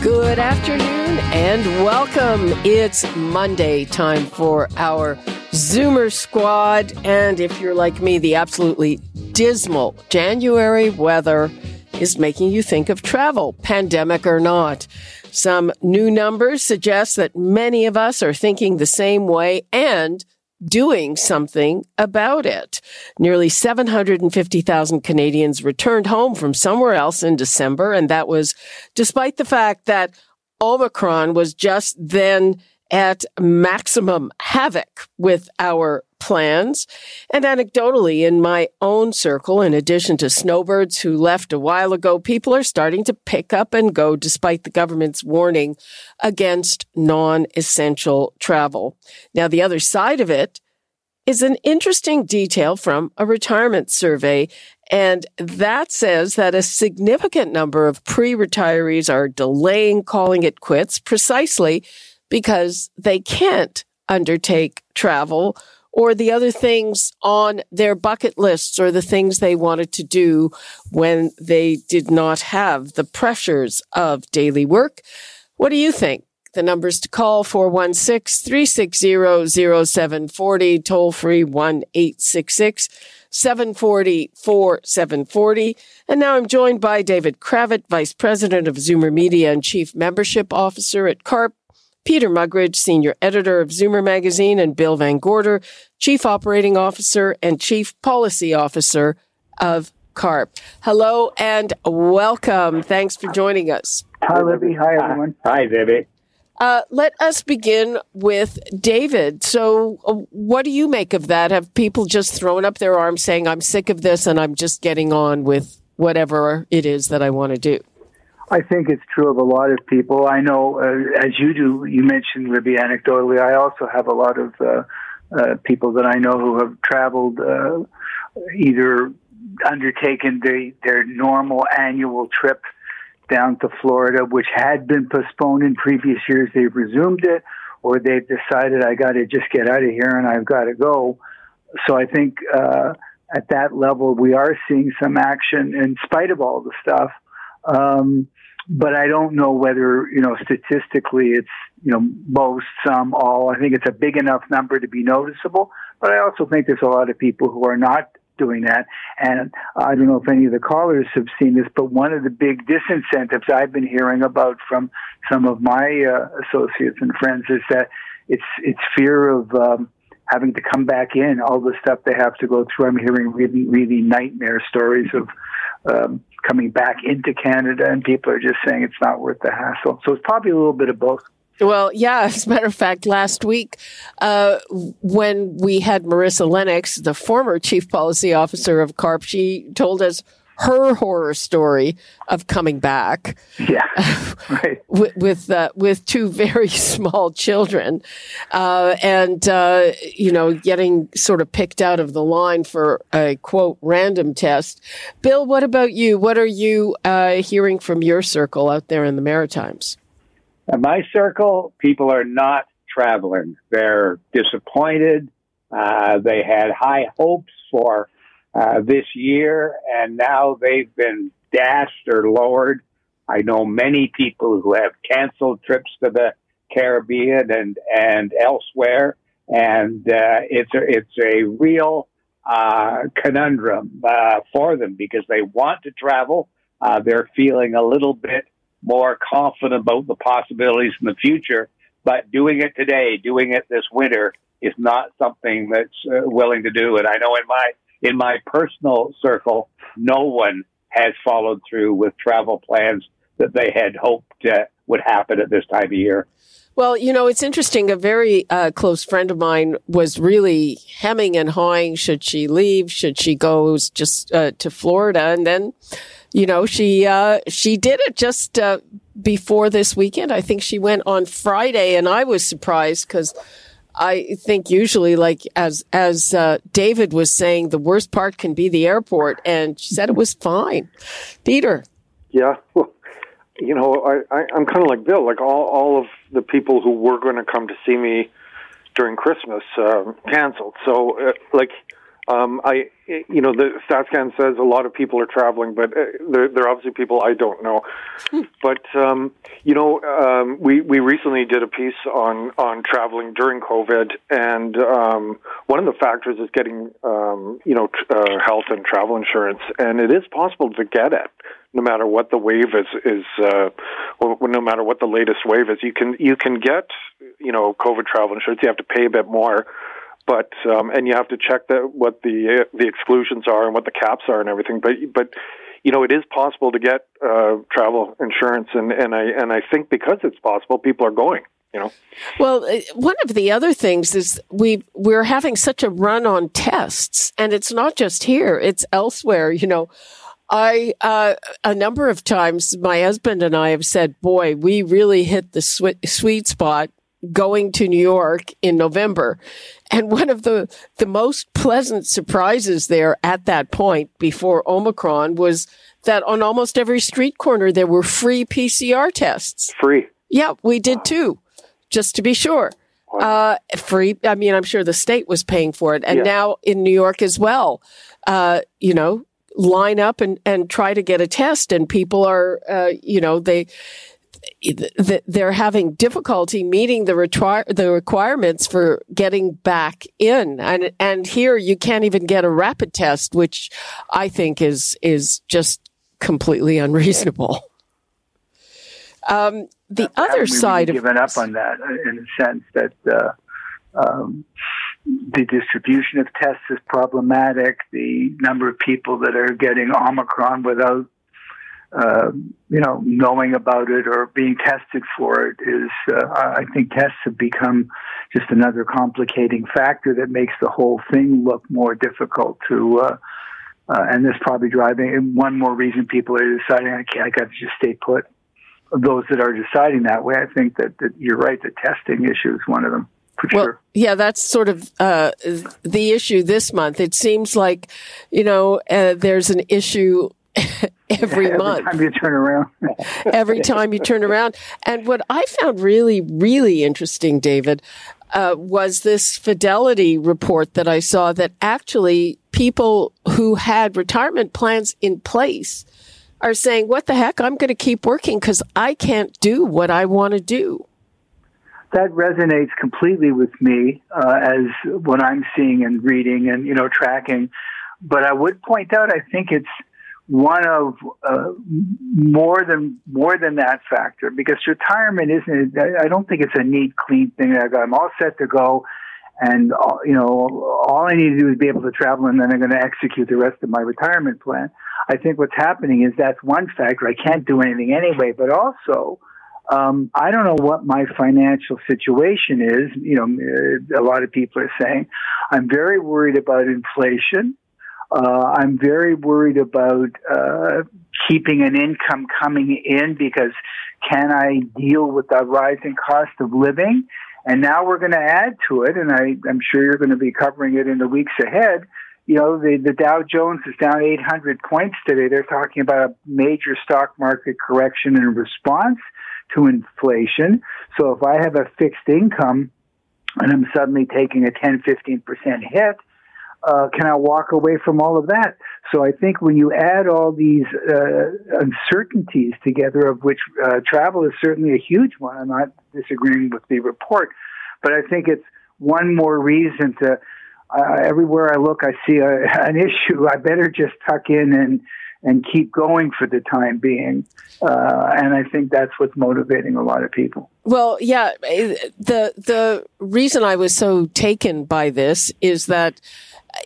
Good afternoon and welcome. It's Monday, time for our Zoomer Squad. And if you're like me, the absolutely dismal January weather is making you think of travel, pandemic or not. Some new numbers suggest that many of us are thinking the same way and doing something about it. Nearly 750,000 Canadians returned home from somewhere else in December, and that was despite the fact that Omicron was just then at maximum havoc with our plans. And anecdotally, in my own circle, in addition to snowbirds who left a while ago, people are starting to pick up and go despite the government's warning against non-essential travel. Now, the other side of it is an interesting detail from a retirement survey. And that says that a significant number of pre-retirees are delaying calling it quits precisely because they can't undertake travel or the other things on their bucket lists or the things they wanted to do when they did not have the pressures of daily work. What do you think? The numbers to call 416-360-0740, toll free 1-866-740-4740. And now I'm joined by David Cravit, Vice President of Zoomer Media and Chief Membership Officer at CARP, Peter Muggeridge, Senior Editor of Zoomer Magazine, and Bill VanGorder, Chief Operating Officer and Chief Policy Officer of CARP. Hello and welcome. Thanks for joining us. Hi, Libby. Hi, everyone. Hi, Libby. Uh, let us begin with David. So, uh, what do you make of that? Have people just thrown up their arms saying, I'm sick of this and I'm just getting on with whatever it is that I want to do? I think it's true of a lot of people. I know, uh, as you do, you mentioned Libby anecdotally. I also have a lot of uh, uh, people that I know who have traveled, uh, either undertaken the, their normal annual trip down to Florida, which had been postponed in previous years. They've resumed it, or they've decided, I got to just get out of here and I've got to go. So I think uh, at that level, we are seeing some action in spite of all the stuff. Um, but I don't know whether, you know, statistically it's, you know, most, some, all. I think it's a big enough number to be noticeable. But I also think there's a lot of people who are not doing that. And I don't know if any of the callers have seen this, but one of the big disincentives I've been hearing about from some of my uh, associates and friends is that it's it's fear of um, having to come back in, all the stuff they have to go through. I'm hearing really really nightmare stories of um, coming back into Canada, and people are just saying it's not worth the hassle. So it's probably a little bit of both. Well, yeah, as a matter of fact, last week, uh, when we had Marissa Lennox, the former chief policy officer of CARP, she told us her horror story of coming back. Yeah, right. with with, uh, with two very small children, uh, and uh, you know, getting sort of picked out of the line for a quote random test. Bill, what about you? What are you uh, hearing from your circle out there in the Maritimes? In my circle, people are not traveling. They're disappointed. Uh, they had high hopes for uh, this year, and now they've been dashed or lowered. I know many people who have canceled trips to the Caribbean and and elsewhere, and uh, it's a, it's a real uh, conundrum uh, for them because they want to travel. Uh, they're feeling a little bit more confident about the possibilities in the future. But doing it today, doing it this winter, is not something that's uh, willing to do. And I know in my in my personal circle, no one has followed through with travel plans that they had hoped uh, would happen at this time of year. Well, you know, it's interesting. A very uh, close friend of mine was really hemming and hawing. Should she leave? Should she go just uh, to Florida? And then you know, she uh, she did it just uh, before this weekend. I think she went on Friday, and I was surprised because I think usually, like as as uh, David was saying, the worst part can be the airport, and she said it was fine. Peter. Yeah, well, you know, I, I I'm kind of like Bill. Like all all of the people who were going to come to see me during Christmas uh, canceled. So, uh, like um, I, you know, the StatsCan says a lot of people are traveling, but uh, there, there are obviously people I don't know. But um, you know, um, we we recently did a piece on on traveling during COVID, and um, one of the factors is getting um, you know t- uh, health and travel insurance, and it is possible to get it no matter what the wave is is uh, or no matter what the latest wave is. You can you can get you know COVID travel insurance. You have to pay a bit more but um, and you have to check what the the exclusions are and what the caps are and everything. But but you know it is possible to get uh, travel insurance, and and I and I think because it's possible, people are going. You know. Well, uh, one of the other things is we we're having such a run on tests, and it's not just here; it's elsewhere. You know. I, uh, a number of times, my husband and I have said, boy, we really hit the sweet spot going to New York in November. And one of the, the most pleasant surprises there at that point before Omicron was that on almost every street corner there were free PCR tests. Free. Yeah, we did too, just to be sure. Uh, free. I mean, I'm sure the state was paying for it. And yeah. now in New York as well, uh, you know, line up and, and try to get a test and people are, uh, you know, they, they're having difficulty meeting the retri- the requirements for getting back in, and and here you can't even get a rapid test, which I think is is just completely unreasonable. Um, the other side of given up on that uh, in the sense that uh, um, the distribution of tests is problematic. The number of people that are getting Omicron without uh, you know, knowing about it or being tested for it is, uh, I think tests have become just another complicating factor that makes the whole thing look more difficult to, uh, uh, and this probably driving one more reason people are deciding I can't, I got to just stay put. Those that are deciding that way, I think that, that you're right. The testing issue is one of them. well, sure. yeah, that's sort of uh, the issue this month. It seems like, you know, uh, there's an issue every, every month. Every time you turn around. every time you turn around. And what I found really, really interesting, David, uh, was this fidelity report that I saw that actually people who had retirement plans in place are saying, what the heck? I'm going to keep working because I can't do what I want to do. That resonates completely with me uh, as what I'm seeing and reading and, you know, tracking. But I would point out, I think it's one of uh, more than more than that factor because retirement isn't. I don't think it's a neat, clean thing. I got I'm all set to go, and all, you know all I need to do is be able to travel, and then I'm going to execute the rest of my retirement plan. I think what's happening is that's one factor. I can't do anything anyway, but also. Um, I don't know what my financial situation is. You know, a lot of people are saying I'm very worried about inflation. Uh, I'm very worried about uh, keeping an income coming in because can I deal with the rising cost of living? And now we're going to add to it, and I, I'm sure you're going to be covering it in the weeks ahead. You know, the, the Dow Jones is down 800 points today. They're talking about a major stock market correction in response to inflation. So if I have a fixed income and I'm suddenly taking a 10, 15% hit, uh, can I walk away from all of that? So I think when you add all these uh, uncertainties together, of which uh, travel is certainly a huge one, I'm not disagreeing with the report, but I think it's one more reason to. Uh, everywhere I look, I see a, an issue. I better just tuck in and and keep going for the time being. Uh, and I think that's what's motivating a lot of people. Well, yeah, the the reason I was so taken by this is that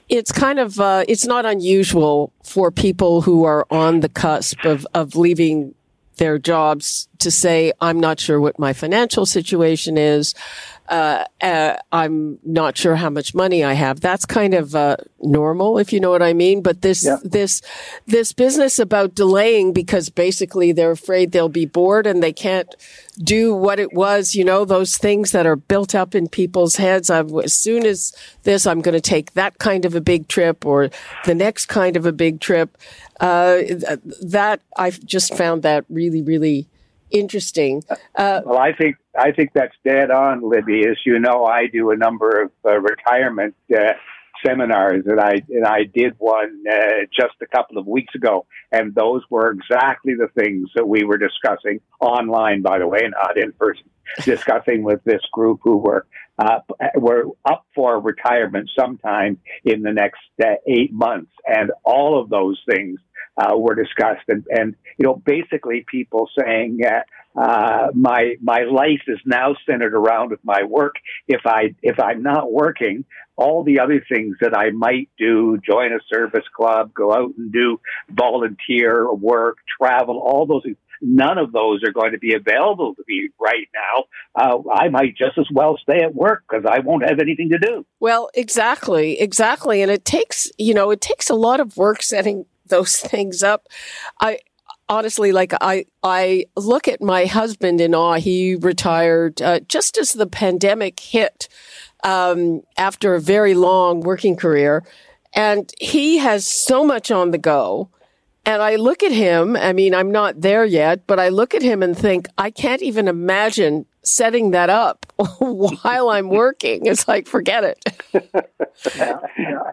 it's kind of uh, it's not unusual for people who are on the cusp of of leaving their jobs to say, I'm not sure what my financial situation is. uh, uh, I'm not sure how much money I have. That's kind of uh, normal, if you know what I mean. But this Yeah. this this business about delaying because basically they're afraid they'll be bored and they can't do what it was. You know, those things that are built up in people's heads. I've, as soon as this, I'm going to take that kind of a big trip or the next kind of a big trip. Uh, that I've just found that really, really interesting. Uh, Well, I think I think that's dead on, Libby. As you know, I do a number of uh, retirement uh, seminars, and I and I did one uh, just a couple of weeks ago, and those were exactly the things that we were discussing online, by the way, not in person, discussing with this group who were uh, were up for retirement sometime in the next uh, eight months, and all of those things uh, were discussed, and and you know basically people saying. Uh, uh, my my life is now centered around my work. If I if I'm not working, all the other things that I might do, join a service club, go out and do volunteer work, travel, all those things. None of those are going to be available to me right now. Uh, I might just as well stay at work because I won't have anything to do. Well, exactly, exactly. And it takes, you know, it takes a lot of work setting those things up. I honestly, like, I, I look at my husband in awe. He retired, uh, just as the pandemic hit, um, after a very long working career. And he has so much on the go. And I look at him. I mean, I'm not there yet, but I look at him and think, I can't even imagine setting that up while I'm working. It's like, forget it. Yeah.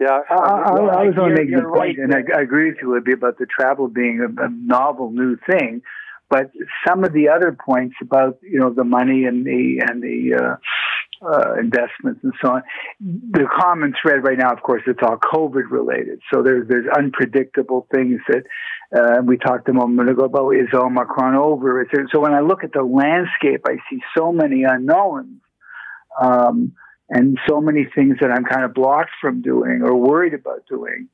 Yeah, I, I, I was going to make the point, right and I, I agree with you, Libby, about the travel being a, a novel new thing. But some of the other points about you know the money and the and the uh, uh, investments and so on, the common thread right now, of course, it's all COVID related. So there's there's unpredictable things that uh, we talked a moment ago about is Omicron over? Is there, so when I look at the landscape, I see so many unknowns. Um, and so many things that I'm kind of blocked from doing or worried about doing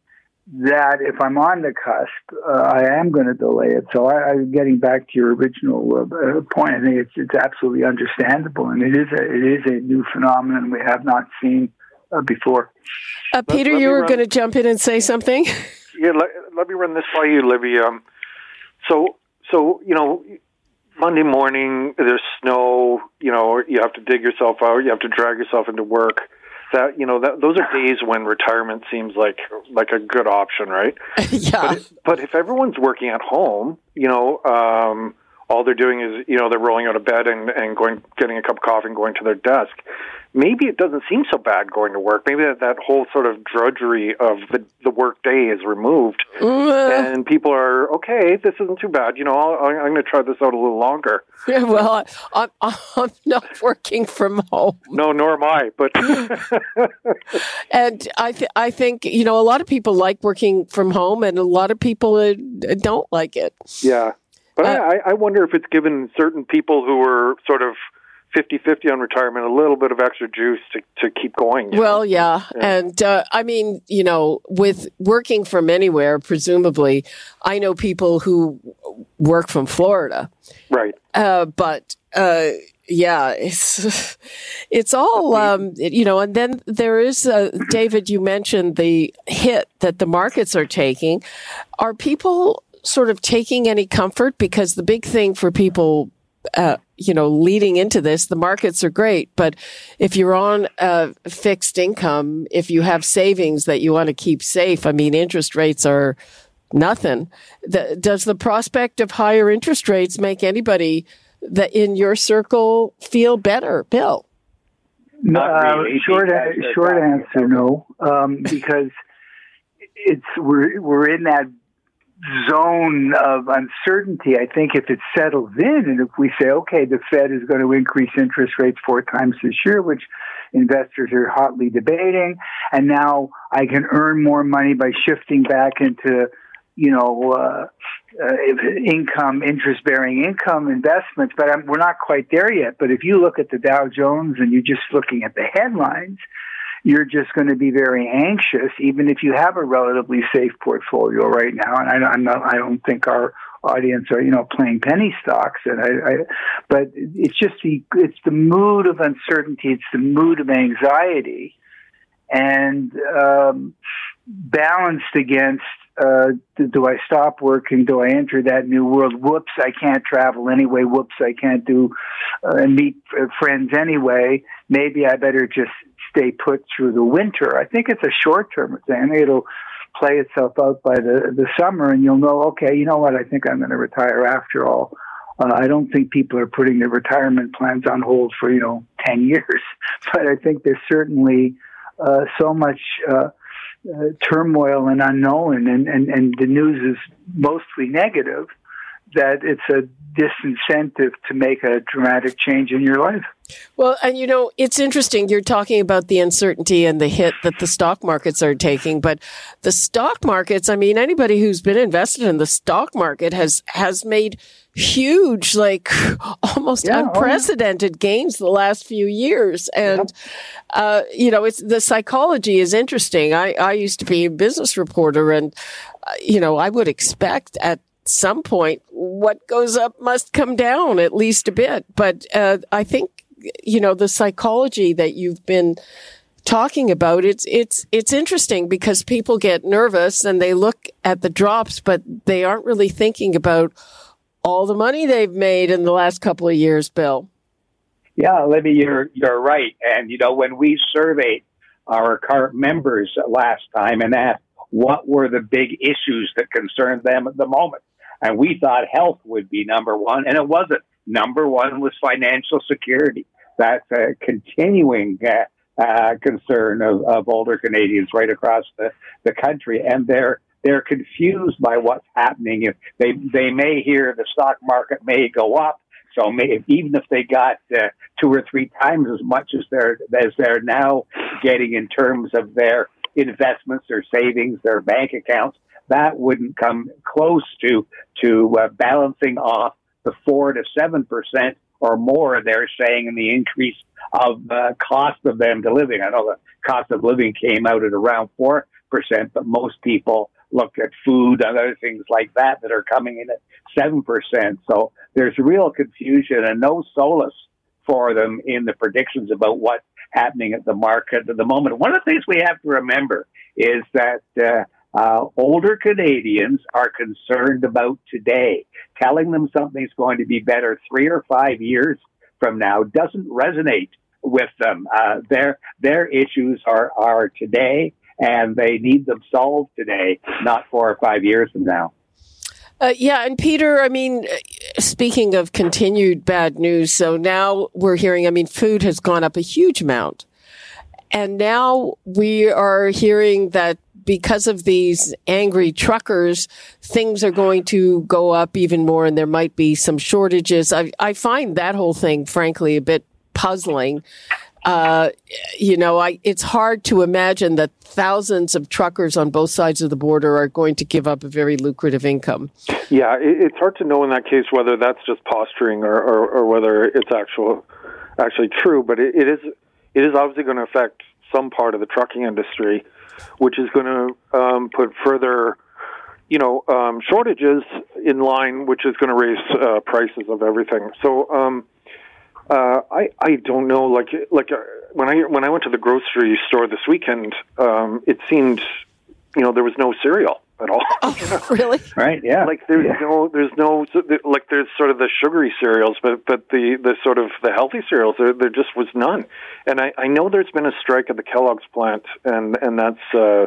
that if I'm on the cusp, uh, I am going to delay it. So I, I'm getting back to your original uh, uh, point. I think it's it's absolutely understandable, and it is a it is a new phenomenon we have not seen uh, before. Uh, Peter, let you were going to jump in and say something? Yeah, let, let me run this by you, Libby. Um, so, so you know, Monday morning there's snow. You know, you have to dig yourself out. You have to drag yourself into work. That you know, that those are days when retirement seems like like a good option, right? yeah. But, but if everyone's working at home, you know, um, all they're doing is, you know, they're rolling out of bed and, and going, getting a cup of coffee and going to their desk. Maybe it doesn't seem so bad going to work. Maybe that, that whole sort of drudgery of the, the work day is removed. And people are, okay, this isn't too bad. You know, I'll, I'm going to try this out a little longer. well, I, I'm, I'm not working from home. No, nor am I. But And I, th- I think, you know, a lot of people like working from home and a lot of people uh, don't like it. Yeah. But Uh, I, I wonder if it's given certain people who are sort of 50 50 on retirement a little bit of extra juice to, to keep going. Well, know? yeah. And uh, I mean, you know, with working from anywhere, presumably, I know people who work from Florida. Right. Uh, but uh, yeah, it's it's all um, you know. And then there is uh, David. You mentioned the hit that the markets are taking. Are people sort of taking any comfort because the big thing for people? Uh, you know, leading into this, the markets are great, but if you're on a fixed income, if you have savings that you want to keep safe, I mean, interest rates are nothing. The, does the prospect of higher interest rates make anybody that in your circle feel better, Bill? Not Uh, short because a- of short answer, no, um, because it's we're we're in that zone of uncertainty. I think if it settles in, and if we say, okay, the Fed is going to increase interest rates four times this year, which investors are hotly debating, and now I can earn more money by shifting back into you know, uh, uh, income, interest-bearing income investments, but I'm, we're not quite there yet. But if you look at the Dow Jones and you're just looking at the headlines, you're just going to be very anxious, even if you have a relatively safe portfolio right now. And I, I'm not, I don't think our audience are you know playing penny stocks and I, I but it's just the it's the mood of uncertainty it's the mood of anxiety and um, balanced against uh, do, I stop working? Do I enter that new world? Whoops, I can't travel anyway. Whoops, I can't do uh, meet uh, friends anyway. Maybe I better just stay put through the winter. I think it's a short term thing. It'll play itself out by the the summer, and you'll know. Okay, you know what? I think I'm going to retire after all. Uh, I don't think people are putting their retirement plans on hold for you know ten years, but I think there's certainly uh, so much. Uh, uh, turmoil and unknown, and, and, and the news is mostly negative, that it's a disincentive to make a dramatic change in your life. Well, and you know, it's interesting. You're talking about the uncertainty and the hit that the stock markets are taking, but the stock markets, I mean, anybody who's been invested in the stock market has, has made huge, like almost yeah, unprecedented oh, yeah. gains the last few years. And, uh, you know, it's the psychology is interesting. I, I used to be a business reporter and, uh, you know, I would expect at some point what goes up must come down at least a bit. But, uh, I think you know, the psychology that you've been talking about, it's, it's, it's interesting because people get nervous and they look at the drops, but they aren't really thinking about all the money they've made in the last couple of years, Bill. Yeah, Libby, you're, you're right. And, you know, when we surveyed our current members last time and asked what were the big issues that concerned them at the moment, and we thought health would be number one, and it wasn't. Number one was financial security that's a continuing uh, uh, concern of, of older Canadians right across the, the country, and they're they're confused by what's happening. If they they may hear the stock market may go up, so may, even if they got uh, two or three times as much as they're as they're now getting in terms of their investments, their savings, their bank accounts, that wouldn't come close to to uh, balancing off the four to seven percent or more they're saying in the increase of uh, cost of them to living. I know the cost of living came out at around 4%, but most people look at food and other things like that that are coming in at 7%. So there's real confusion and no solace for them in the predictions about what's happening at the market at the moment. One of the things we have to remember is that uh, uh, older Canadians are concerned about today. Telling them something's going to be better three or five years from now doesn't resonate with them. Uh, their their issues are are today, and they need them solved today, not four or five years from now. Uh, yeah, and Peter, I mean, speaking of continued bad news, so now we're hearing, I mean, food has gone up a huge amount. And now we are hearing that because of these angry truckers, things are going to go up even more and there might be some shortages. I, I find that whole thing, frankly, a bit puzzling. Uh, you know, I, it's hard to imagine that thousands of truckers on both sides of the border are going to give up a very lucrative income. Yeah, it, it's hard to know in that case whether that's just posturing or, or, or whether it's actual, actually true. But it, it is it is obviously going to affect some part of the trucking industry which is going to um, put further, you know, um, shortages in line, which is going to raise uh, prices of everything. So um, uh, I I don't know, like like uh, when I when I went to the grocery store this weekend, um, it seemed, you know, there was no cereal at all. Oh, really? Right? Yeah. Like there's yeah. no, there's no, like there's sort of the sugary cereals, but but the the sort of the healthy cereals, there there just was none. And I I know there's been a strike at the Kellogg's plant, and and that's uh,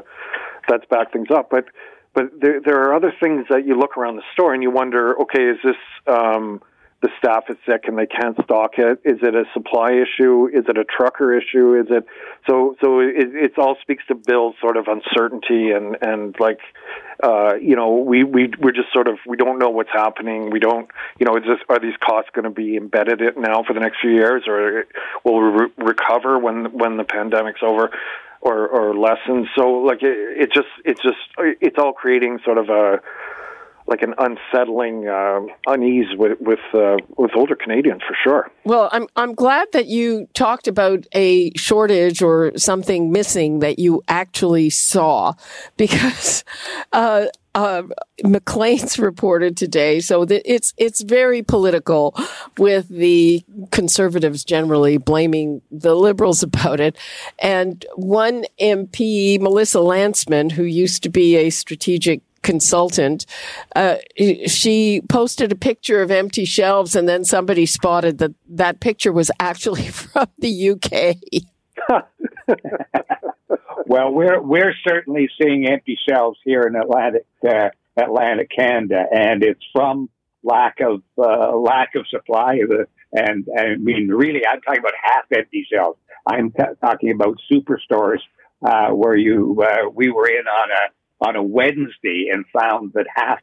that's backed things up. But but there there are other things that you look around the store and you wonder, okay, is this um, the staff is sick and they can't stock it? Is it a supply issue? Is it a trucker issue? Is it so? So it, it all speaks to Bill's sort of uncertainty and and like uh, you know we we we're just sort of we don't know what's happening. We don't you know is this are these costs going to be embedded it now for the next few years or will we re- recover when when the pandemic's over? Or, or lessons. So like it, it just it's just it's all creating sort of a like an unsettling uh, unease with with, uh, with older Canadians for sure. Well, I'm I'm glad that you talked about a shortage or something missing that you actually saw, because uh, uh, Maclean's reported today, so it's it's very political, with the conservatives generally blaming the liberals about it, and one MP, Melissa Lantsman, who used to be a strategic consultant, uh, she posted a picture of empty shelves, and then somebody spotted that that picture was actually from the UK. well, we're we're certainly seeing empty shelves here in Atlantic uh, Atlantic Canada, and it's from lack of uh, lack of supply. And, and I mean, really, I'm talking about half empty shelves. I'm t- talking about superstores uh, where you uh, we were in on a on a Wednesday and found that half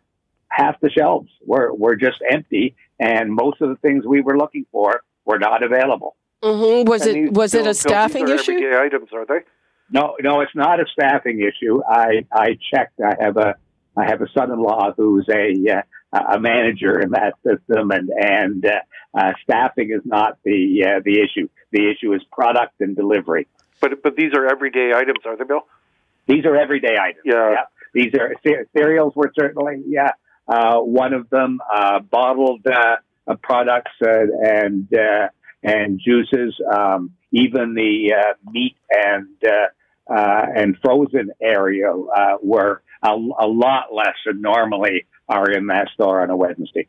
half the shelves were were just empty, and most of the things we were looking for were not available. Mm-hmm. Was and it was it a staffing issue? Everyday items, are they? No, no, it's not a staffing issue. I I checked. I have a I have a son-in-law who's a uh, a manager in that system, and and uh, uh, staffing is not the uh, the issue. The issue is product and delivery. But but these are everyday items, are they, Bill? These are everyday items. Yeah. yeah. These are cereals. Were certainly yeah uh, one of them. Uh, bottled products and and juices. Um, even the meat and and frozen area were a, a lot less than normally are in that store on a Wednesday.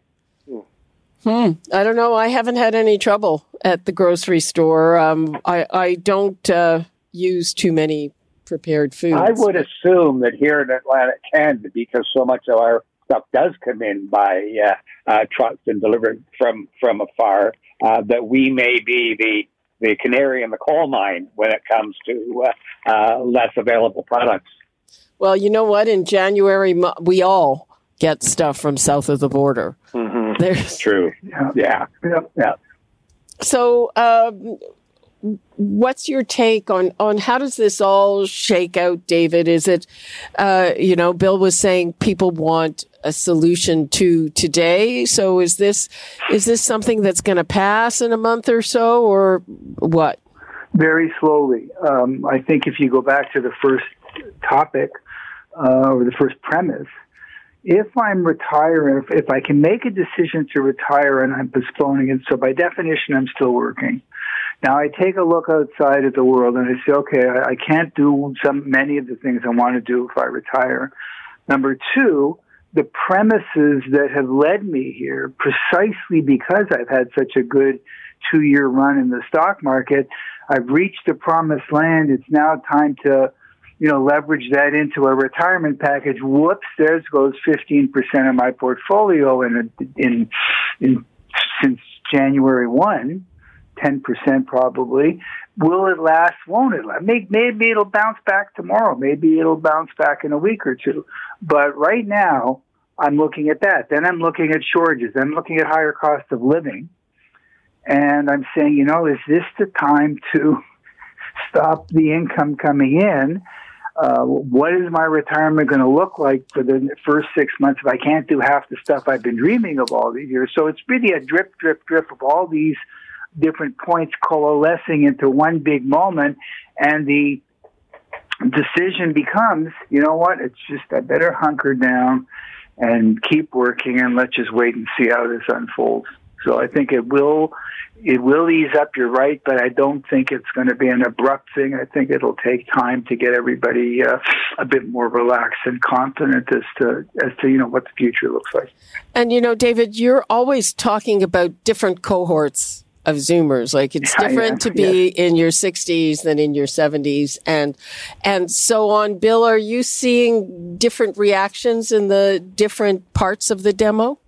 Hmm. I don't know. I haven't had any trouble at the grocery store. Um, I, I don't uh, use too many prepared foods. I would assume that here in Atlantic Canada, because so much of our stuff does come in by uh, uh, trucks and delivered from from afar, uh, that we may be the the canary in the coal mine when it comes to uh, uh, less available products. Well, you know what? In January, we all get stuff from south of the border. Mm-hmm. There's true. Yeah. Yeah. Yeah. yeah. So, um, what's your take on on how does this all shake out, David? Is it, uh, you know, Bill was saying people want a solution to today. So, is this is this something that's going to pass in a month or so, or what? Very slowly. Um, I think if you go back to the first topic uh, or the first premise, if I'm retiring, if, if I can make a decision to retire and I'm postponing it, so by definition, I'm still working. Now I take a look outside at the world and I say, okay, I, I can't do some many of the things I want to do if I retire. Number two, the premises that have led me here, precisely because I've had such a good two year run in the stock market, I've reached the promised land. It's now time to you know, leverage that into a retirement package. Whoops, there goes 15% of my portfolio in, in, in, since January 1, 10% probably. Will it last? Won't it last? Maybe, maybe it'll bounce back tomorrow. Maybe it'll bounce back in a week or two. But right now, I'm looking at that. Then I'm looking at shortages. I'm looking at higher cost of living. And I'm saying, you know, is this the time to stop the income coming in uh, what is my retirement going to look like for the first six months if I can't do half the stuff I've been dreaming of all these years? So it's really a drip, drip, drip of all these different points coalescing into one big moment. And the decision becomes, you know what? It's just, I better hunker down and keep working and let's just wait and see how this unfolds. So I think it will it will ease up. You're right, but I don't think it's going to be an abrupt thing. I think it'll take time to get everybody uh, a bit more relaxed and confident as to as to you know what the future looks like. And you know, David, you're always talking about different cohorts of Zoomers. Like it's different to be yes. in your 60s than in your 70s, and and so on. Bill, are you seeing different reactions in the different parts of the demo?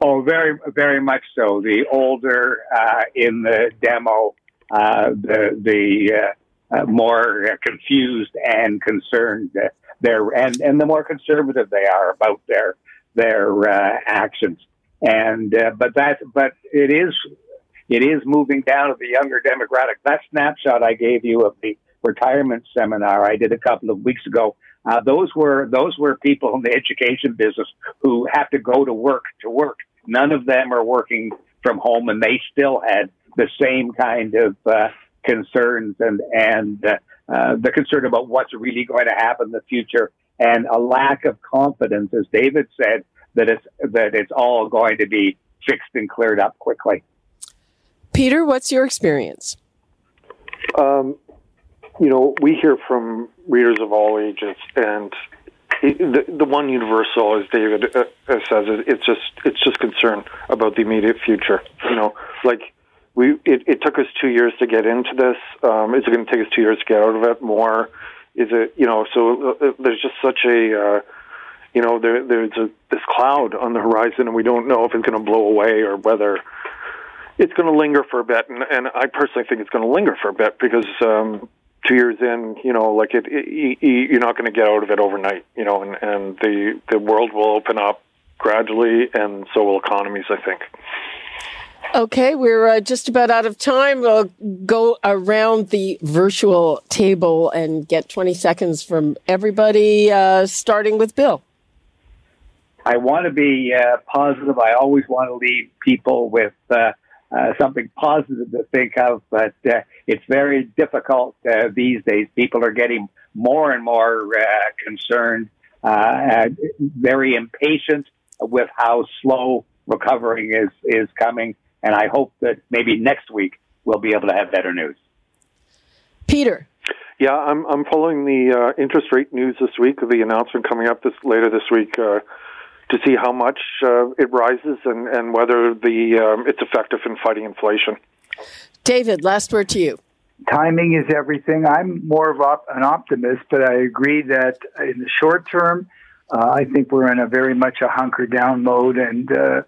Oh, very, very much so. The older uh, in the demo, uh, the the uh, uh more confused and concerned they're and and the more conservative they are about their their uh, actions. And uh, but that but it is it is moving down to the younger demographic. That snapshot I gave you of the retirement seminar I did a couple of weeks ago. Uh, those were those were people in the education business who have to go to work to work. None of them are working from home, and they still had the same kind of uh, concerns and and uh, uh, the concern about what's really going to happen in the future and a lack of confidence, as David said, that it's that it's all going to be fixed and cleared up quickly. Peter, what's your experience? Um, you know, we hear from readers of all ages, and the the one universal, as David uh, uh says, it's just it's just concern about the immediate future. You know, like we it, it took us two years to get into this. Um, is it going to take us two years to get out of it? More? Is it you know? So uh, uh, there's just such a uh, you know there there's a, this cloud on the horizon, and we don't know if it's going to blow away or whether it's going to linger for a bit. And, and I personally think it's going to linger for a bit because um, two years in, you know, like it, it, it you're not going to get out of it overnight, you know, and, and the the world will open up gradually, and so will economies. I think. Okay, we're uh, just about out of time. We'll go around the virtual table and get 20 seconds from everybody, uh, starting with Bill. I want to be uh, positive. I always want to leave people with uh, something positive to think of, but uh, it's very difficult uh, these days. People are getting more and more uh, concerned, uh, very impatient with how slow recovering is is coming, and I hope that maybe next week we'll be able to have better news. Peter. Yeah, I'm I'm following the uh, interest rate news this week. The announcement coming up this later this week to see how much uh, it rises and, and whether the um, it's effective in fighting inflation. David, last word to you. Timing is everything. I'm more of op- an optimist, but I agree that in the short term, uh, I think we're in a very much a hunker down mode and uh, uh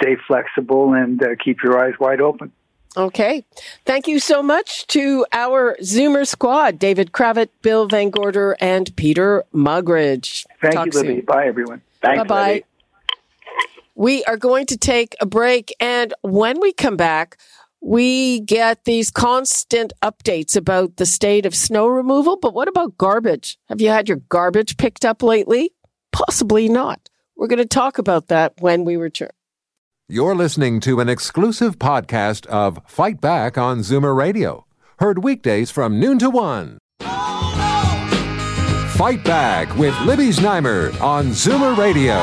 stay flexible and uh, keep your eyes wide open. Okay. Thank you so much to our Zoomer squad, David Cravit, Bill VanGorder, and Peter Muggeridge. Thank Talk you, Libby. Soon. Bye, everyone. Thanks, bye bye. We are going to take a break. And when we come back, we get these constant updates about the state of snow removal. But what about garbage? Have you had your garbage picked up lately? Possibly not. We're going to talk about that when we return. You're listening to an exclusive podcast of Fight Back on Zoomer Radio, heard weekdays from noon to one. Fight Back with Libby Znaimer on Zoomer Radio.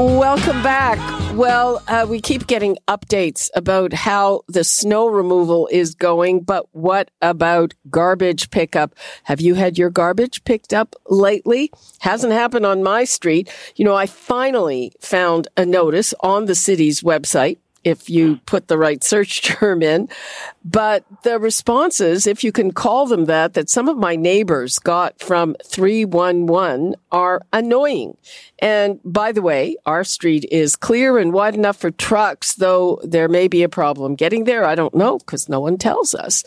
Welcome back. Well, uh, we keep getting updates about how the snow removal is going, but what about garbage pickup? Have you had your garbage picked up lately? Hasn't happened on my street. You know, I finally found a notice on the city's website if you put the right search term in. But the responses, if you can call them that, that some of my neighbors got from 311 are annoying. And by the way, our street is clear and wide enough for trucks, though there may be a problem getting there. I don't know because no one tells us.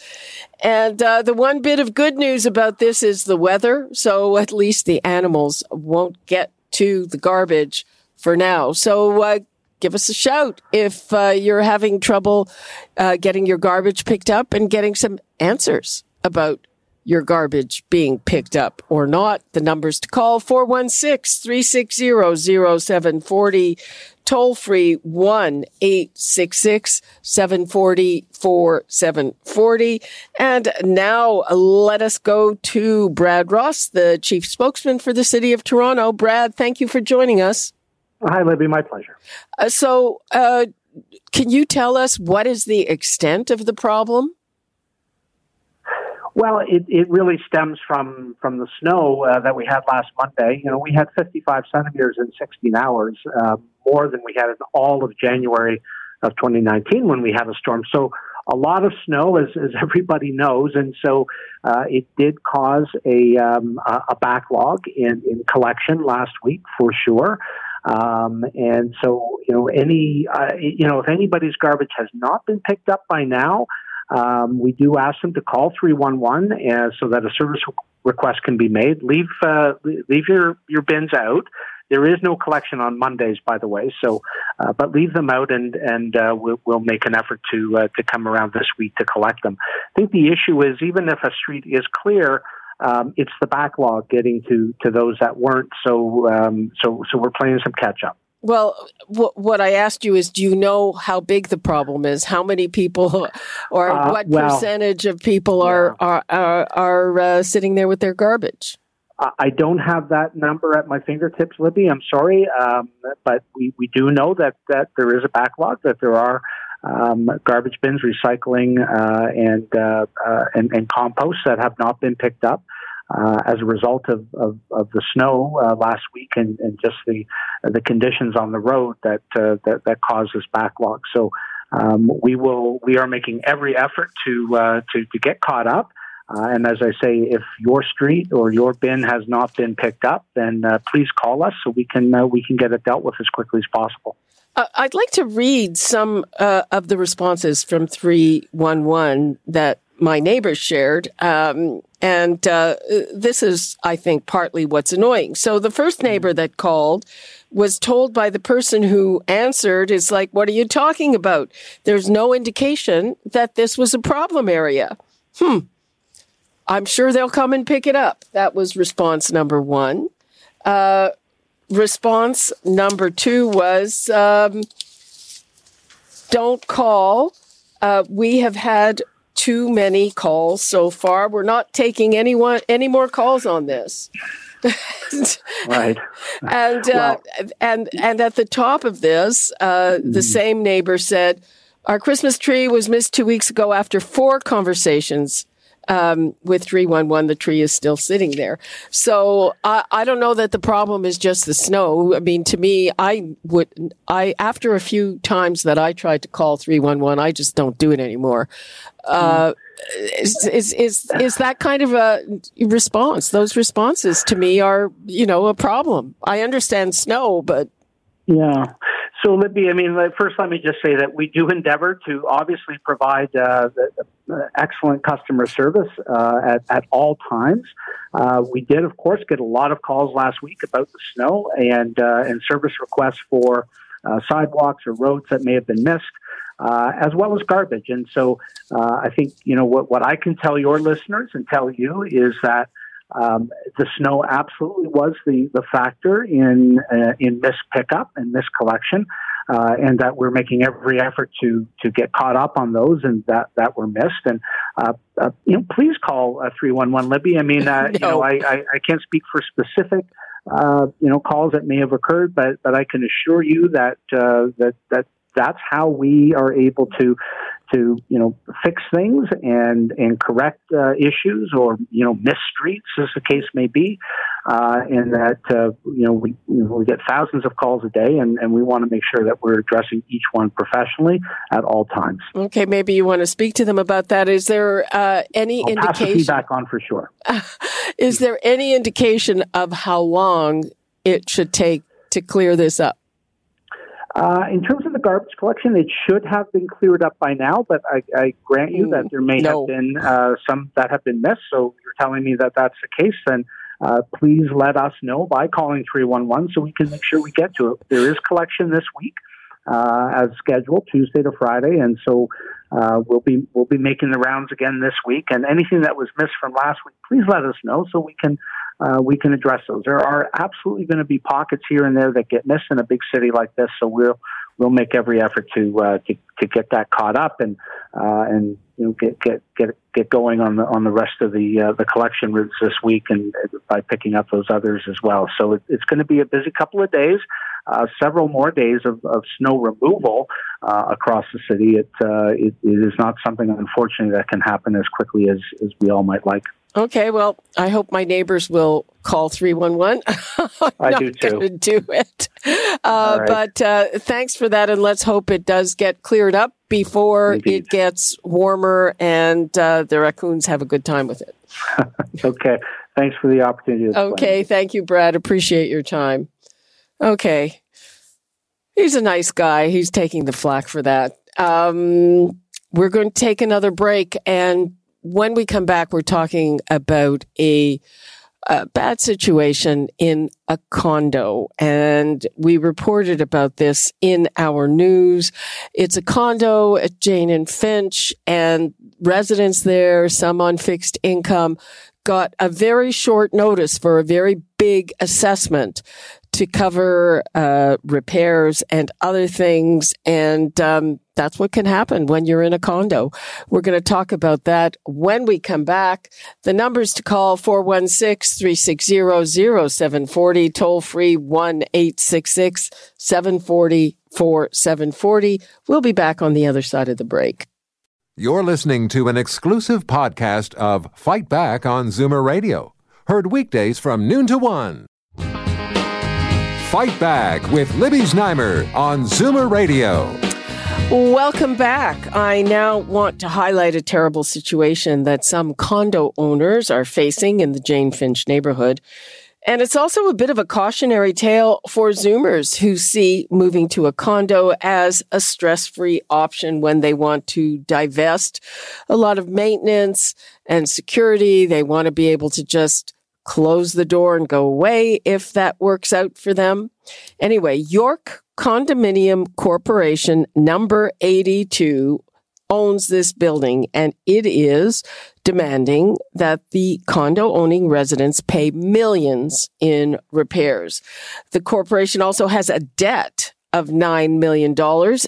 And uh, the one bit of good news about this is the weather. So at least the animals won't get to the garbage for now. So uh, give us a shout if uh, you're having trouble uh, getting your garbage picked up and getting some answers about your garbage being picked up or not. The numbers to call 416-360-0740, toll free 1-866-740-4740. And now let us go to Brad Ross, the chief spokesman for the city of Toronto. Brad, thank you for joining us. Hi, Libby. My pleasure. Uh, so, uh, can you tell us what is the extent of the problem? Well, it, it really stems from from the snow uh, that we had last Monday. You know, we had 55 centimeters in 16 hours, uh, more than we had in all of January of 2019 when we had a storm. So a lot of snow, as, as everybody knows, and so uh, it did cause a um, a backlog in, in collection last week for sure. Um, and so, you know, any, uh, you know, if anybody's garbage has not been picked up by now, um, we do ask them to call 311 uh, so that a service request can be made. Leave, uh, leave your, your bins out. There is no collection on Mondays, by the way. So, uh, but leave them out, and and uh, we'll, we'll make an effort to uh, to come around this week to collect them. I think the issue is even if a street is clear, um, it's the backlog getting to, to those that weren't. So, um, so, so we're playing some catch up. Well, w- what I asked you is, do you know how big the problem is? How many people, or uh, what well, percentage of people are yeah. are are, are uh, sitting there with their garbage? I don't have that number at my fingertips, Libby. I'm sorry, um, but we, we do know that, that there is a backlog, that there are um, garbage bins, recycling, uh, and, uh, uh, and, and compost that have not been picked up. Uh, as a result of, of, of the snow uh, last week and, and just the the conditions on the road that uh, that, that causes backlog. So um, we will we are making every effort to uh, to, to get caught up. And as I say, if your street or your bin has not been picked up, then please call us so we can we can get it dealt with as quickly as possible. Uh, I'd like to read some uh, of the responses from 311 that my neighbors shared. Um, and uh, this is, I think, partly what's annoying. So the first neighbor that called was told by the person who answered, is like, what are you talking about? There's no indication that this was a problem area. Hmm. I'm sure they'll come and pick it up. That was response number one. Uh, response number two was um, don't call. Uh, we have had too many calls so far. We're not taking anyone any more calls on this. right. And uh, well, and and at the top of this, uh, the mm. same neighbor said, "Our Christmas tree was missed two weeks ago after four conversations." Um, with 311, the tree is still sitting there. So I, I don't know that the problem is just the snow. I mean, to me, I would, I, after a few times that I tried to call 311, I just don't do it anymore. Uh, is, is, is, is that kind of a response? Those responses to me are, you know, a problem. I understand snow, but. Yeah. So, Libby, I mean, first, let me just say that we do endeavor to obviously provide uh, the, the excellent customer service uh, at, at all times. Uh, we did, of course, get a lot of calls last week about the snow and uh, and service requests for uh, sidewalks or roads that may have been missed uh, as well as garbage. And so uh, I think, you know, what, what I can tell your listeners and tell you is that um, the snow absolutely was the, the factor in, uh, in missed pickup and this collection. Uh, and that we're making every effort to to get caught up on those and that that were missed. And uh, uh, you know, please call uh, three one one Libby. I mean, uh, no. you know, I, I, I can't speak for specific uh, you know calls that may have occurred, but but I can assure you that that that that's how we are able to to you know fix things and and correct uh, issues or you know miss as the case may be uh, and that uh, you know we you know, we get thousands of calls a day and, and we want to make sure that we're addressing each one professionally at all times. Okay maybe you want to speak to them about that. Is there uh, any I'll indication the feedback on for sure. Is there any indication of how long it should take to clear this up? Uh, in terms of garbage collection, it should have been cleared up by now, but I, I grant you that there may no. have been uh, some that have been missed. So you're telling me that that's the case, then uh, please let us know by calling 311 so we can make sure we get to it. There is collection this week uh, as scheduled, Tuesday to Friday, and so uh, we'll be we'll be making the rounds again this week. And anything that was missed from last week, please let us know so we can uh, we can address those. There are absolutely going to be pockets here and there that get missed in a big city like this, so we'll we'll make every effort to uh, to, to get that caught up and uh, and you know get get get get going on the on the rest of the uh, the collection routes this week and by picking up those others as well. So it, it's going to be a busy couple of days. Uh, several more days of, of snow removal uh, across the city. It, uh, it, it is not something, unfortunately, that can happen as quickly as, as we all might like. Okay, well, I hope my neighbors will call 311. I do too. do it. Uh, right. But uh, thanks for that, and let's hope it does get cleared up before Indeed. it gets warmer and uh, the raccoons have a good time with it. okay. Thanks for the opportunity. okay. Thank you, Brad. Appreciate your time. Okay. He's a nice guy. He's taking the flack for that. Um, we're going to take another break and when we come back, we're talking about a, a, bad situation in a condo. And we reported about this in our news. It's a condo at Jane and Finch and residents there, some on fixed income, got a very short notice for a very big assessment to cover uh, repairs and other things. And um, that's what can happen when you're in a condo. We're going to talk about that when we come back. The numbers to call 416-360-0740, toll free 1-866-740-4740. We'll be back on the other side of the break. You're listening to an exclusive podcast of Fight Back on Zoomer Radio, heard weekdays from noon to one. Fight Back with Libby Znaimer on Zoomer Radio. Welcome back. I now want to highlight a terrible situation that some condo owners are facing in the Jane Finch neighborhood. And it's also a bit of a cautionary tale for Zoomers who see moving to a condo as a stress free option when they want to divest a lot of maintenance and security. They want to be able to just close the door and go away if that works out for them. Anyway, York Condominium Corporation number 82 owns this building and it is demanding that the condo owning residents pay millions in repairs. The corporation also has a debt of $9 million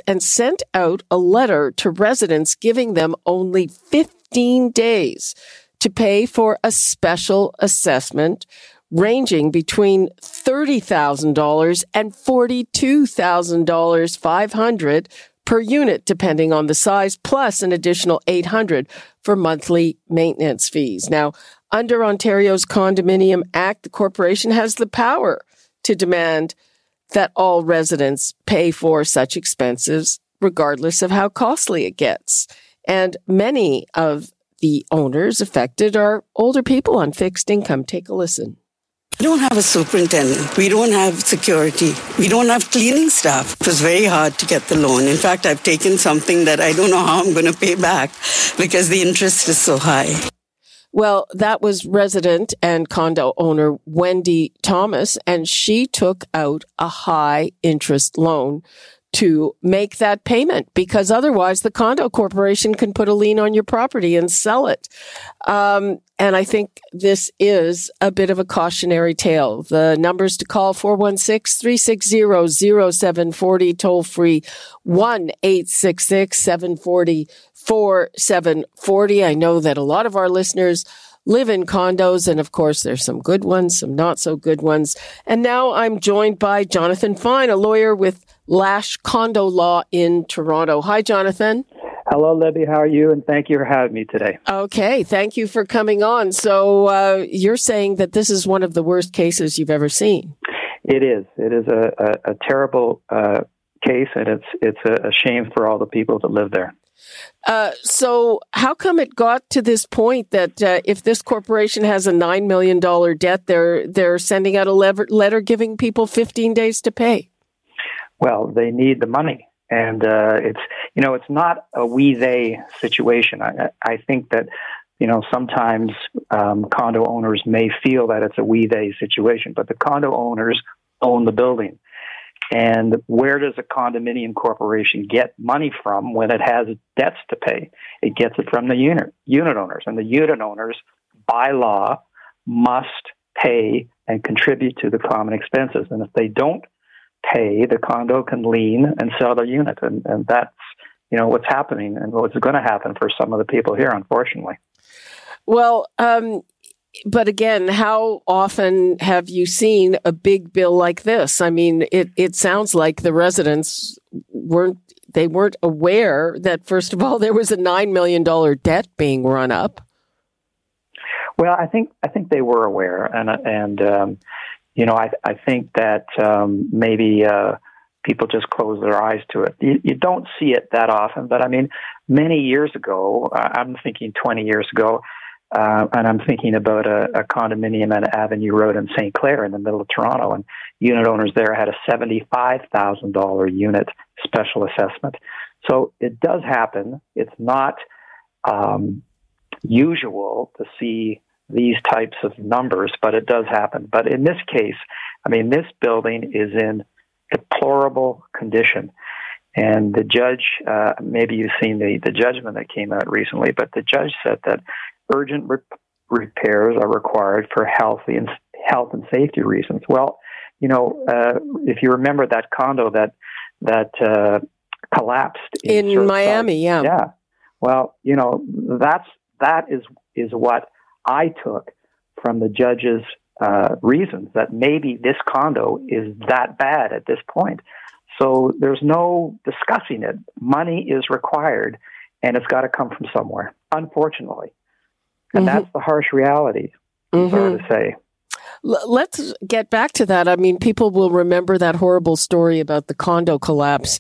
and sent out a letter to residents giving them only 15 days to pay for a special assessment ranging between $30,000 and $42,000 500 per unit, depending on the size, plus an additional 800 for monthly maintenance fees. Now, under Ontario's Condominium Act, the corporation has the power to demand that all residents pay for such expenses, regardless of how costly it gets. And many of the owners affected are older people on fixed income. Take a listen. We don't have a superintendent. We don't have security. We don't have cleaning staff. It was very hard to get the loan. In fact, I've taken something that I don't know how I'm going to pay back because the interest is so high. Well, that was resident and condo owner Wendy Thomas, and she took out a high interest loan to make that payment because otherwise the condo corporation can put a lien on your property and sell it. Um, and I think this is a bit of a cautionary tale. The numbers to call 416-360-0740 toll free 1-866-740-4740. I know that a lot of our listeners live in condos. And of course, there's some good ones, some not so good ones. And now I'm joined by Jonathan Fine, a lawyer with Lash Condo Law in Toronto. Hi, Jonathan. Hello, Libby. How are you? And thank you for having me today. Okay. Thank you for coming on. So, uh, you're saying that this is one of the worst cases you've ever seen? It is. It is a, a, a terrible uh, case, and it's, it's a, a, shame for all the people that live there. Uh, so, how come it got to this point that uh, if this corporation has a $9 million debt, they're, they're sending out a letter giving people 15 days to pay? Well, they need the money. And uh, it's you know it's not a we they situation. I, I think that you know sometimes um, condo owners may feel that it's a we they situation, but the condo owners own the building. And where does a condominium corporation get money from when it has debts to pay? It gets it from the unit unit owners, and the unit owners, by law, must pay and contribute to the common expenses. And if they don't pay, the condo can lien and sell the unit, and, and that's you know what's happening and what's going to happen for some of the people here, unfortunately. Well, um, but again, how often have you seen a big bill like this? I mean, it it sounds like the residents weren't they weren't aware that first of all there was a nine million dollar debt being run up. Well, I think I think they were aware, and and um, you know, I, I think that um, maybe uh, people just close their eyes to it. You, you, don't see it that often, but I mean, many years ago, I'm thinking 20 years ago, uh, and I'm thinking about a, a condominium on Avenue Road in St. Clair in the middle of Toronto, and unit owners there had a $75,000 unit special assessment. So it does happen. It's not um, usual to see these types of numbers, but it does happen. But in this case, I mean, this building is in deplorable condition. And the judge, uh, maybe you've seen the, the judgment that came out recently, but the judge said that urgent re- repairs are required for healthy and health and safety reasons. Well, you know, uh, if you remember that condo that that uh, collapsed in, in Miami, yeah, yeah. Well, you know, that's that is is what I took from the judge's uh, reasons that maybe this condo is that bad at this point. So there's no discussing it. Money is required, and it's got to come from somewhere. Unfortunately, and mm-hmm. that's the harsh reality. Mm-hmm. Sorry to say. Let's get back to that. I mean, people will remember that horrible story about the condo collapse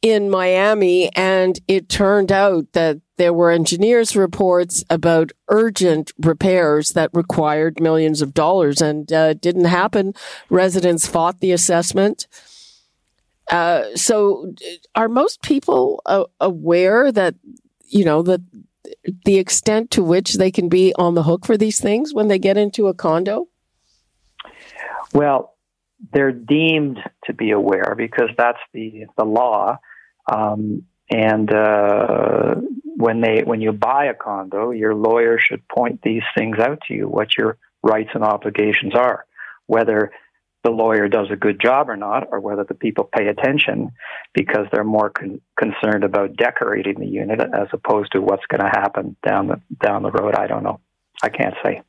in Miami. And it turned out that there were engineers reports about urgent repairs that required millions of dollars and uh, didn't happen. Residents fought the assessment. Uh, so are most people uh, aware that, you know, that the extent to which they can be on the hook for these things when they get into a condo? Well, they're deemed to be aware because that's the the law. Um, and uh, when they when you buy a condo, your lawyer should point these things out to you, what your rights and obligations are, whether the lawyer does a good job or not, or whether the people pay attention because they're more con- concerned about decorating the unit as opposed to what's going to happen down the down the road. I don't know. I can't say.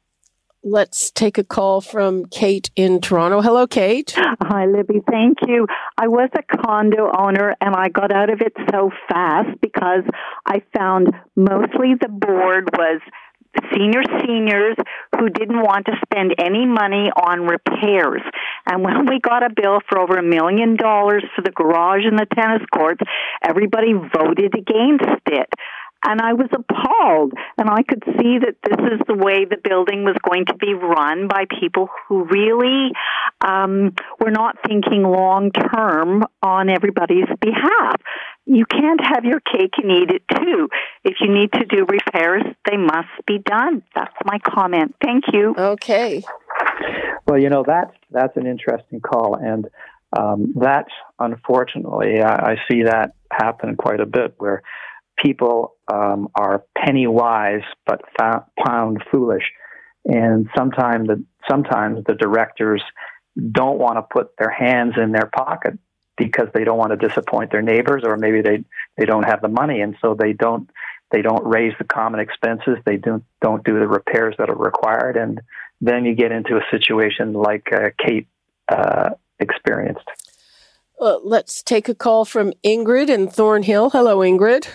Let's take a call from Kate in Toronto. Hello, Kate. Hi, Libby. Thank you. I was a condo owner and I got out of it so fast because I found mostly the board was senior seniors who didn't want to spend any money on repairs. And when we got a bill for over a million dollars for the garage and the tennis courts, everybody voted against it and I was appalled. And I could see that this is the way the building was going to be run by people who really um, were not thinking long term on everybody's behalf. You can't have your cake and eat it too. If you need to do repairs, they must be done. That's my comment. Thank you. Okay. Well, you know that's that's an interesting call, and um, that unfortunately I, I see that happen quite a bit where people um, are penny wise but pound foolish, and sometimes the sometimes the directors don't want to put their hands in their pocket because they don't want to disappoint their neighbors, or maybe they they don't have the money, and so they don't they don't raise the common expenses. They don't don't do the repairs that are required, and then you get into a situation like uh, Kate uh, experienced. Let's take a call from Ingrid in Thornhill. Hello, Ingrid.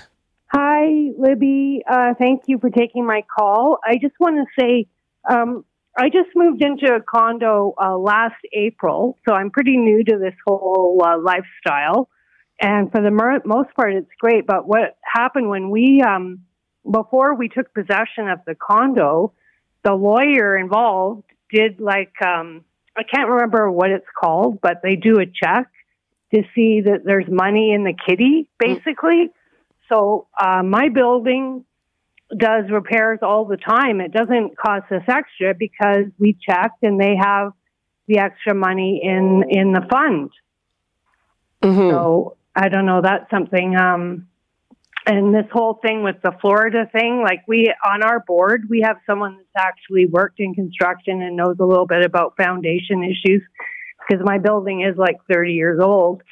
Hi, Libby. Uh, thank you for taking my call. I just want to say um, I just moved into a condo uh, last April, so I'm pretty new to this whole uh, lifestyle. And for the mer- most part, it's great. But what happened when we, um, before we took possession of the condo, the lawyer involved did like, um, I can't remember what it's called, but they do a check to see that there's money in the kitty, basically. Mm-hmm so uh, my building does repairs all the time. It doesn't cost us extra because we checked and they have the extra money in in the fund. Mm-hmm. So I don't know. That's something. Um, and this whole thing with the Florida thing, like we on our board, we have someone that's actually worked in construction and knows a little bit about foundation issues because my building is like 30 years old.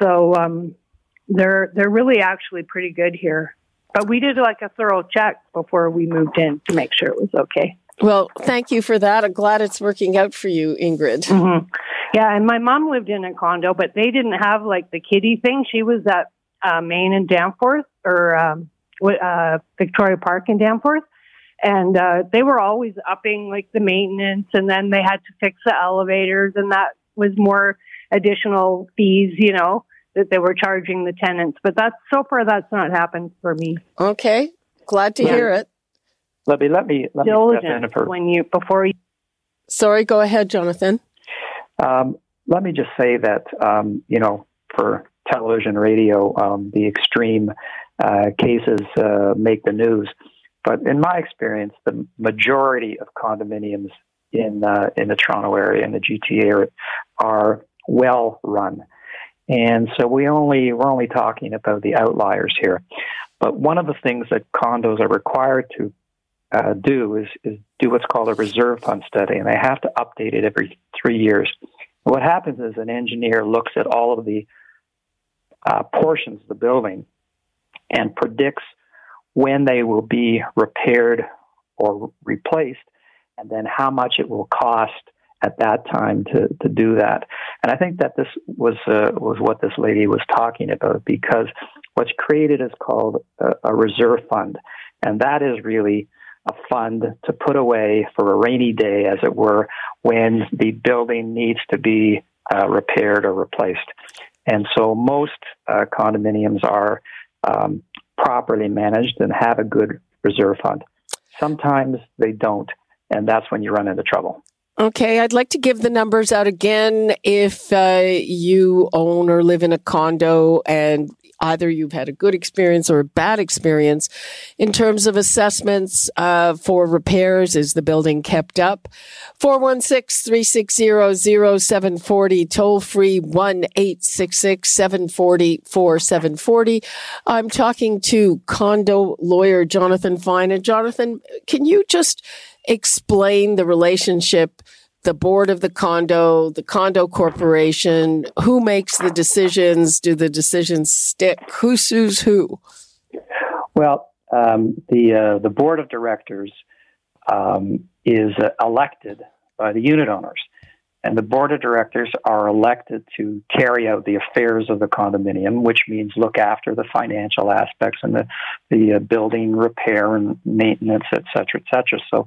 So um, they're they're really actually pretty good here. But we did like a thorough check before we moved in to make sure it was okay. Well, thank you for that. I'm glad it's working out for you, Ingrid. Mm-hmm. Yeah, and my mom lived in a condo, but they didn't have like the kitty thing. She was at uh, Main and Danforth or um, uh, Victoria Park in Danforth, and uh, they were always upping like the maintenance, and then they had to fix the elevators, and that was more additional fees, you know that they were charging the tenants. But that's so far that's not happened for me. Okay, glad to yeah. hear it. Let me let me let Diligent me step in when you before you. Sorry, go ahead, Jonathan. Um, let me just say that um, you know for television, radio, um, the extreme uh, cases uh, make the news. But in my experience, the majority of condominiums in uh, in the Toronto area and the GTA area are well run. And so we only we're only talking about the outliers here. But one of the things that condos are required to uh, do is, is do what's called a reserve fund study, and they have to update it every three years. What happens is an engineer looks at all of the uh, portions of the building and predicts when they will be repaired or replaced, and then how much it will cost at that time to, to do that. And I think that this was uh, was what this lady was talking about because what's created is called a, a reserve fund, and that is really a fund to put away for a rainy day, as it were, when the building needs to be uh, repaired or replaced. And so most uh, condominiums are um, properly managed and have a good reserve fund. Sometimes they don't, and that's when you run into trouble. Okay, I'd like to give the numbers out again. If uh, you own or live in a condo and either you've had a good experience or a bad experience in terms of assessments uh, for repairs. Is the building kept up? 416-360-0740, toll free 1-866-740-4740. I'm talking to condo lawyer Jonathan Fine. And Jonathan, can you just explain the relationship the board of the condo, the condo corporation, who makes the decisions? Do the decisions stick? Who sues who? Well, um, the uh, the board of directors um, is uh, elected by the unit owners, and the board of directors are elected to carry out the affairs of the condominium, which means look after the financial aspects and the the uh, building repair and maintenance, et cetera, et cetera. So.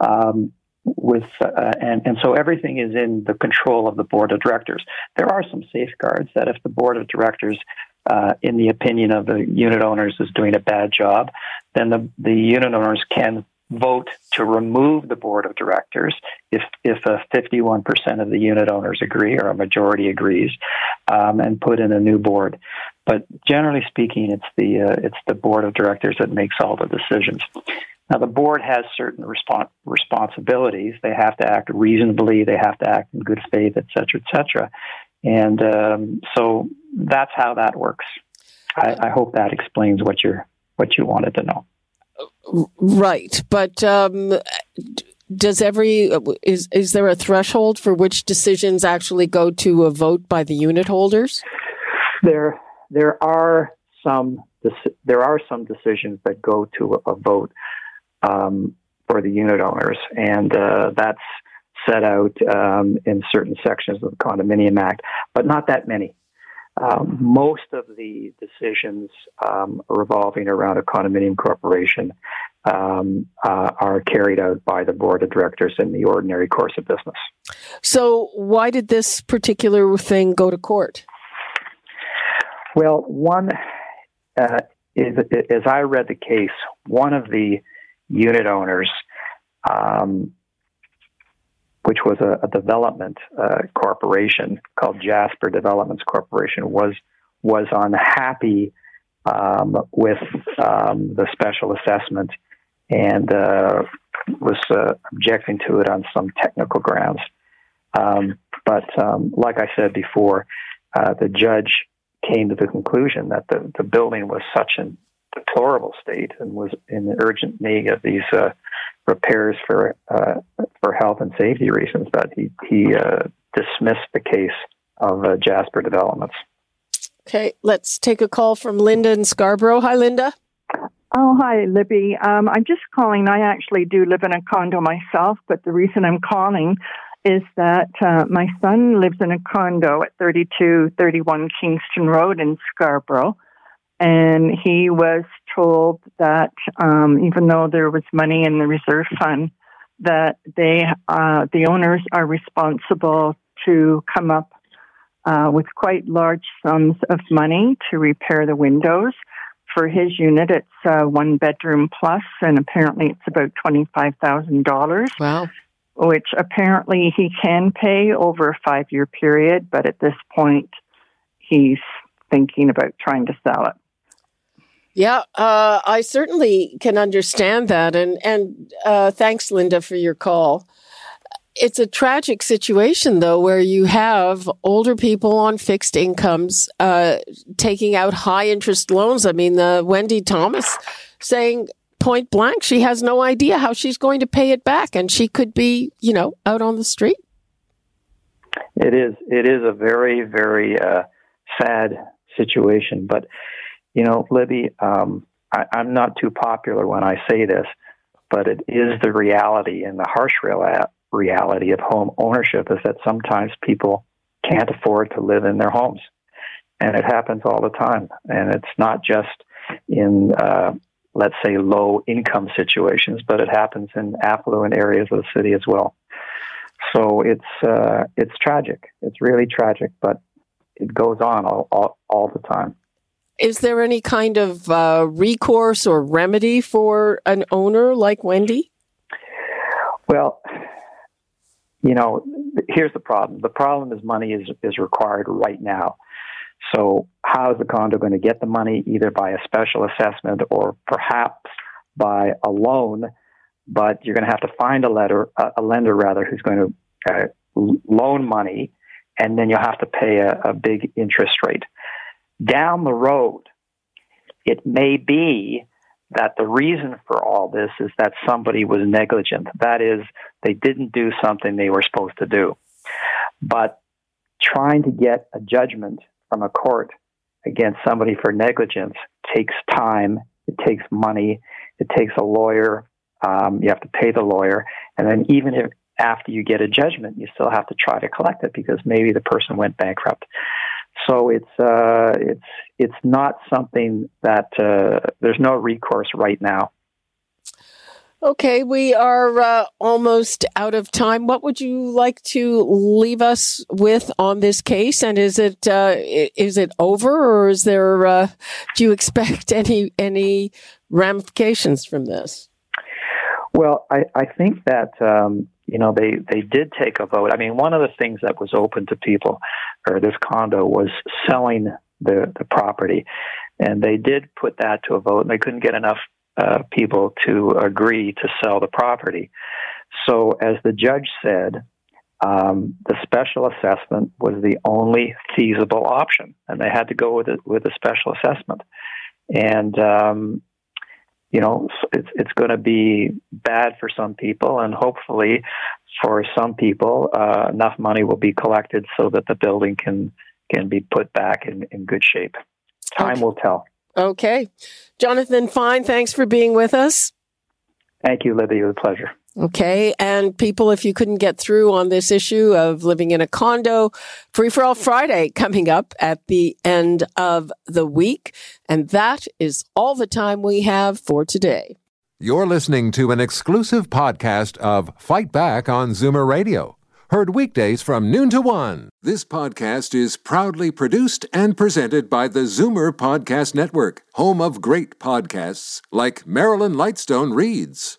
Um, with uh, and and so everything is in the control of the board of directors. There are some safeguards that if the board of directors, uh, in the opinion of the unit owners, is doing a bad job, then the the unit owners can vote to remove the board of directors if if a 51% of the unit owners agree or a majority agrees, um, and put in a new board. But generally speaking, it's the uh, it's the board of directors that makes all the decisions. Now, the board has certain respons- responsibilities. They have to act reasonably, they have to act in good faith, et cetera, et cetera. And um, so that's how that works. I, I, hope that explains what you're what you wanted to know. Right, but um, does every is is there a threshold for which decisions actually go to a vote by the unit holders? There, there are some there are some decisions that go to a vote um, for the unit owners, and uh, that's set out um, in certain sections of the Condominium Act, but not that many. Um, most of the decisions um, revolving around a condominium corporation um, uh, are carried out by the board of directors in the ordinary course of business. So, why did this particular thing go to court? Well, one, uh, is, as I read the case, one of the unit owners, um, which was a, a development uh, corporation called Jasper Developments Corporation, was was unhappy um, with um, the special assessment and uh, was uh, objecting to it on some technical grounds. Um, but um, like I said before, uh, the judge came to the conclusion that the, the building was such an deplorable state and was in urgent need of these uh, repairs for uh, for health and safety reasons But he he uh, dismissed the case of uh, Jasper Developments. Okay, let's take a call from Linda in Scarborough. Hi, Linda. Oh, hi, Libby. Um, I'm just calling. I actually do live in a condo myself, but the reason I'm calling is that uh, my son lives in a condo at 3231 Kingston Road in Scarborough and he was told that um, even though there was money in the reserve fund, that they uh, the owners are responsible to come up uh, with quite large sums of money to repair the windows. For his unit, it's uh, one bedroom plus, and apparently it's about twenty five thousand dollars. Wow. Which apparently he can pay over a five year period, but at this point, he's thinking about trying to sell it. Yeah, uh, I certainly can understand that, and and uh, thanks, Linda, for your call. It's a tragic situation, though, where you have older people on fixed incomes uh, taking out high interest loans. I mean, the Wendy Thomas saying point blank she has no idea how she's going to pay it back, and she could be, you know, out on the street. It is. It is a very, very uh, sad situation. But you know, Libby, um, I, I'm not too popular when I say this, but it is the reality and the harsh reality of home ownership is that sometimes people can't afford to live in their homes, and it happens all the time. And it's not just in uh, let's say low income situations, but it happens in affluent areas of the city as well. So it's uh, it's tragic. It's really tragic, but it goes on all, all, all the time. Is there any kind of uh, recourse or remedy for an owner like Wendy? Well, you know, here's the problem. The problem is money is, is required right now. So, how is the condo going to get the money? Either by a special assessment or perhaps by a loan. But you're going to have to find a letter, a lender rather, who's going to uh, loan money, and then you'll have to pay a, a big interest rate. Down the road, it may be that the reason for all this is that somebody was negligent. That is, they didn't do something they were supposed to do. But trying to get a judgment from a court against somebody for negligence takes time, it takes money, it takes a lawyer, um, you have to pay the lawyer, and then even if after you get a judgment, you still have to try to collect it because maybe the person went bankrupt. So it's uh, it's it's not something that uh, there's no recourse right now. Okay, we are uh, almost out of time. What would you like to leave us with on this case? And is it uh, is it over, or is there? Uh, do you expect any any ramifications from this? Well, I, I think that um, you know they they did take a vote. I mean, one of the things that was open to people, or this condo, was selling the the property, and they did put that to a vote. And they couldn't get enough uh, people to agree to sell the property. So, as the judge said, um, the special assessment was the only feasible option, and they had to go with it with a special assessment. And um, you know, it's it's going to be bad for some people, and hopefully, for some people, uh, enough money will be collected so that the building can can be put back in, in good shape. Time okay. will tell. Okay. Jonathan Fine, thanks for being with us. Thank you, Libby. It was a pleasure. Okay. And people, if you couldn't get through on this issue of living in a condo, Free for All Friday coming up at the end of the week. And that is all the time we have for today. You're listening to an exclusive podcast of Fight Back on Zoomer Radio Heard weekdays from noon to one. This podcast is proudly produced and presented by the Zoomer Podcast Network, home of great podcasts like Marilyn Lightstone Reads,